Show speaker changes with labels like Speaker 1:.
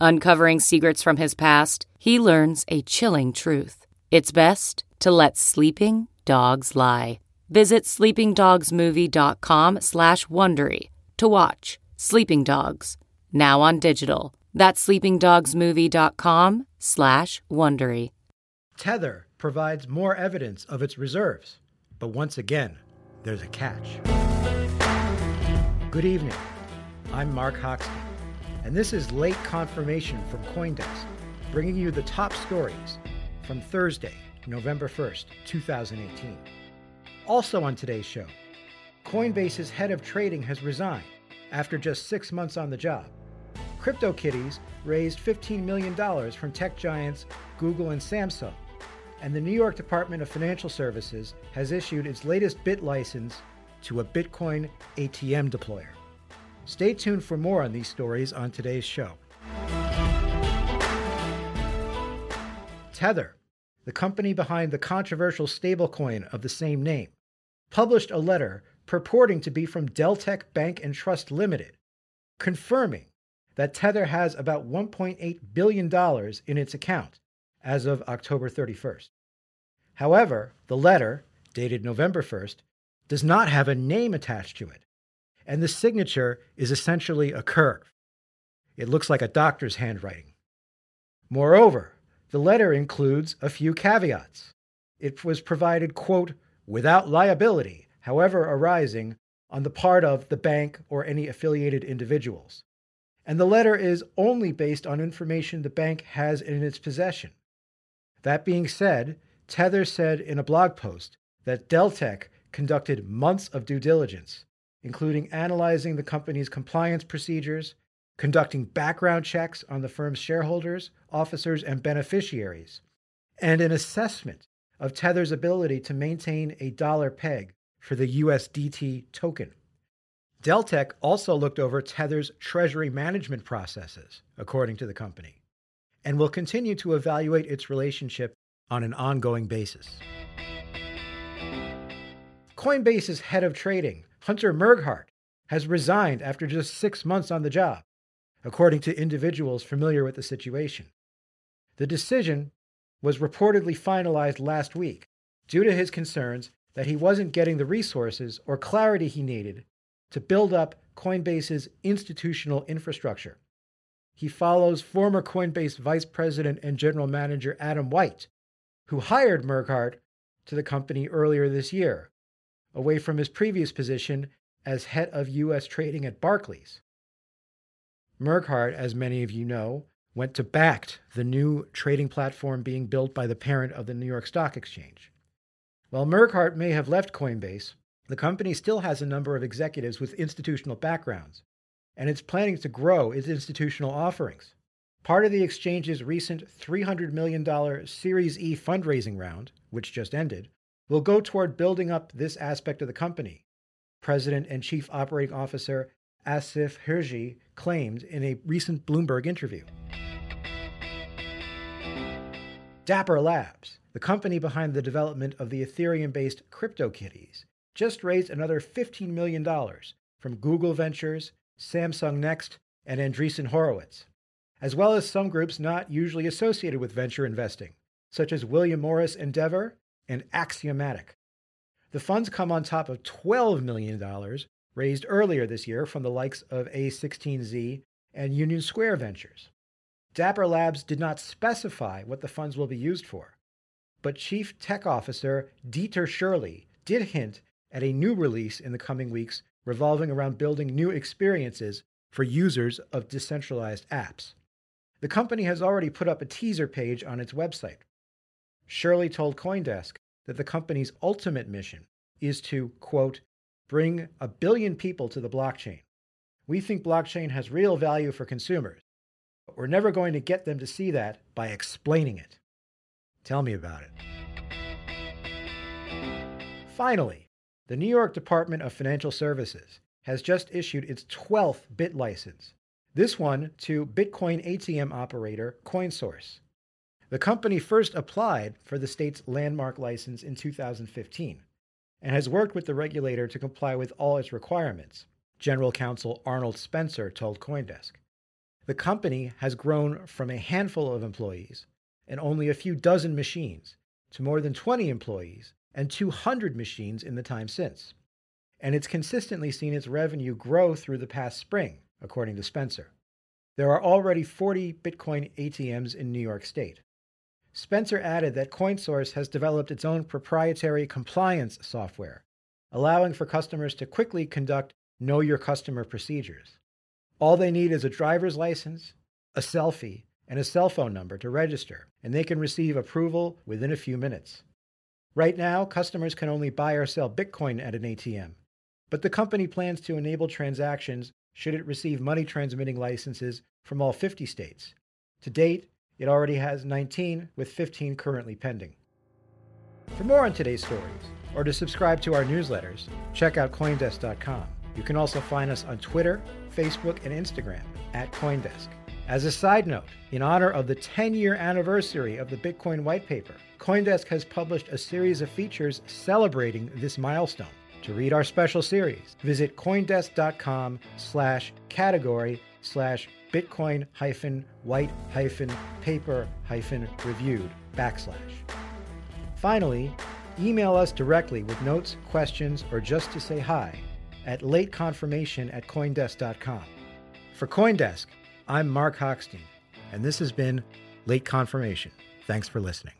Speaker 1: Uncovering secrets from his past, he learns a chilling truth. It's best to let sleeping dogs lie. Visit sleepingdogsmovie.com slash Wondery to watch Sleeping Dogs, now on digital. That's sleepingdogsmovie.com slash Wondery.
Speaker 2: Tether provides more evidence of its reserves, but once again, there's a catch. Good evening. I'm Mark Hochstein, and this is late confirmation from Coindesk, bringing you the top stories from Thursday, November 1st, 2018. Also on today's show, Coinbase's head of trading has resigned after just six months on the job. CryptoKitties raised $15 million from tech giants Google and Samsung, and the New York Department of Financial Services has issued its latest bit license to a Bitcoin ATM deployer. Stay tuned for more on these stories on today's show. Tether, the company behind the controversial stablecoin of the same name, published a letter purporting to be from Deltec Bank and Trust Limited, confirming that Tether has about $1.8 billion in its account as of October 31st. However, the letter, dated November 1st, does not have a name attached to it, and the signature is essentially a curve. It looks like a doctor's handwriting. Moreover, the letter includes a few caveats. It was provided, quote, without liability, however arising, on the part of the bank or any affiliated individuals. And the letter is only based on information the bank has in its possession. That being said, Tether said in a blog post that Deltec conducted months of due diligence, including analyzing the company's compliance procedures, conducting background checks on the firm's shareholders, officers, and beneficiaries, and an assessment of Tether's ability to maintain a dollar peg for the USDT token. Deltec also looked over Tether's treasury management processes, according to the company, and will continue to evaluate its relationship on an ongoing basis. Coinbase's head of trading, Hunter Merghart, has resigned after just six months on the job, according to individuals familiar with the situation. The decision was reportedly finalized last week due to his concerns that he wasn't getting the resources or clarity he needed to build up Coinbase's institutional infrastructure. He follows former Coinbase Vice President and General Manager Adam White, who hired Merghart to the company earlier this year, away from his previous position as head of U.S. trading at Barclays. Merghart, as many of you know, went to Bakkt, the new trading platform being built by the parent of the New York Stock Exchange. While Merghart may have left Coinbase, the company still has a number of executives with institutional backgrounds, and it's planning to grow its institutional offerings. Part of the exchange's recent $300 million Series E fundraising round, which just ended, will go toward building up this aspect of the company, President and Chief Operating Officer Asif Hirji claimed in a recent Bloomberg interview. Dapper Labs, the company behind the development of the Ethereum based CryptoKitties, just raised another $15 million from Google Ventures, Samsung Next, and Andreessen Horowitz, as well as some groups not usually associated with venture investing, such as William Morris Endeavor and Axiomatic. The funds come on top of $12 million raised earlier this year from the likes of A16Z and Union Square Ventures. Dapper Labs did not specify what the funds will be used for, but Chief Tech Officer Dieter Shirley did hint at a new release in the coming weeks revolving around building new experiences for users of decentralized apps. The company has already put up a teaser page on its website. Shirley told Coindesk that the company's ultimate mission is to, quote, bring a billion people to the blockchain. We think blockchain has real value for consumers, but we're never going to get them to see that by explaining it. Tell me about it. Finally, the New York Department of Financial Services has just issued its 12th bit license, this one to Bitcoin ATM operator CoinSource. The company first applied for the state's landmark license in 2015 and has worked with the regulator to comply with all its requirements, General Counsel Arnold Spencer told Coindesk. The company has grown from a handful of employees and only a few dozen machines to more than 20 employees and 200 machines in the time since. And it's consistently seen its revenue grow through the past spring, according to Spencer. There are already 40 Bitcoin ATMs in New York State. Spencer added that CoinSource has developed its own proprietary compliance software, allowing for customers to quickly conduct know your customer procedures. All they need is a driver's license, a selfie, and a cell phone number to register, and they can receive approval within a few minutes. Right now, customers can only buy or sell Bitcoin at an ATM, but the company plans to enable transactions should it receive money transmitting licenses from all 50 states. To date, it already has 19, with 15 currently pending. For more on today's stories, or to subscribe to our newsletters, check out Coindesk.com. You can also find us on Twitter, Facebook, and Instagram at Coindesk. As a side note, in honor of the 10 year anniversary of the Bitcoin white paper, Coindesk has published a series of features celebrating this milestone. To read our special series, visit coindesk.com slash category slash bitcoin hyphen white hyphen paper hyphen reviewed backslash. Finally, email us directly with notes, questions, or just to say hi at lateconfirmation at coindesk.com. For Coindesk, I'm Mark Hochstein, and this has been Late Confirmation. Thanks for listening.